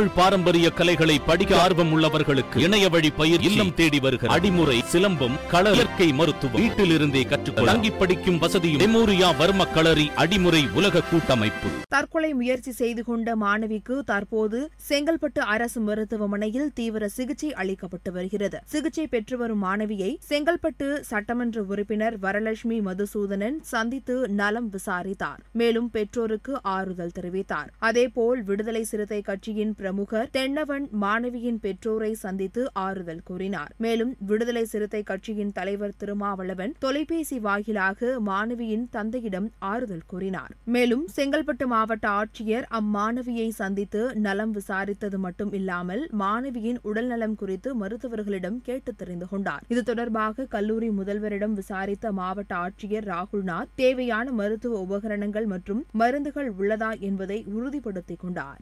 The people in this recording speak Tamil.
தமிழ் பாரம்பரிய கலைகளை படிக்க ஆர்வம் உள்ளவர்களுக்கு இணைய வழி பயிர் இல்லம் தேடி வருகிற அடிமுறை சிலம்பம் கள இயற்கை மருத்துவம் வீட்டிலிருந்தே கற்றுக்கொள்ள தங்கி படிக்கும் வசதியும் மெமோரியா வர்ம களரி அடிமுறை உலக கூட்டமைப்பு. தற்கொலை முயற்சி செய்து கொண்ட மாணவிக்கு தற்போது செங்கல்பட்டு அரசு மருத்துவமனையில் தீவிர சிகிச்சை அளிக்கப்பட்டு வருகிறது. சிகிச்சை பெற்று வரும் மாணவியை செங்கல்பட்டு சட்டமன்ற உறுப்பினர் வரலட்சுமி மதுசூதனன் சந்தித்து நலம் விசாரித்தார். மேலும் பெற்றோருக்கு ஆறுதல் தெரிவித்தார். அதேபோல் விடுதலை சிறுத்தை கட்சியின் பிரமுகர் தென்னவன் மாணவியின் பெற்றோரை சந்தித்து ஆறுதல் கூறினார். மேலும் விடுதலை சிறுத்தை கட்சியின் தலைவர் திருமாவளவன் தொலைபேசி வாயிலாக மாணவியின் தந்தையிடம் ஆறுதல் கூறினார். மேலும் செங்கல்பட்டு மாவட்ட ஆட்சியர் அம்மாணவியை சந்தித்து நலம் விசாரித்தது மட்டும் இல்லாமல் மாணவியின் உடல்நலம் குறித்து மருத்துவர்களிடம் கேட்டு தெரிந்து கொண்டார். இது தொடர்பாக கல்லூரி முதல்வரிடம் விசாரித்த மாவட்ட ஆட்சியர் ராகுல்நாத் தேவையான மருத்துவ உபகரணங்கள் மற்றும் மருந்துகள் உள்ளதா என்பதை உறுதிப்படுத்திக் கொண்டார்.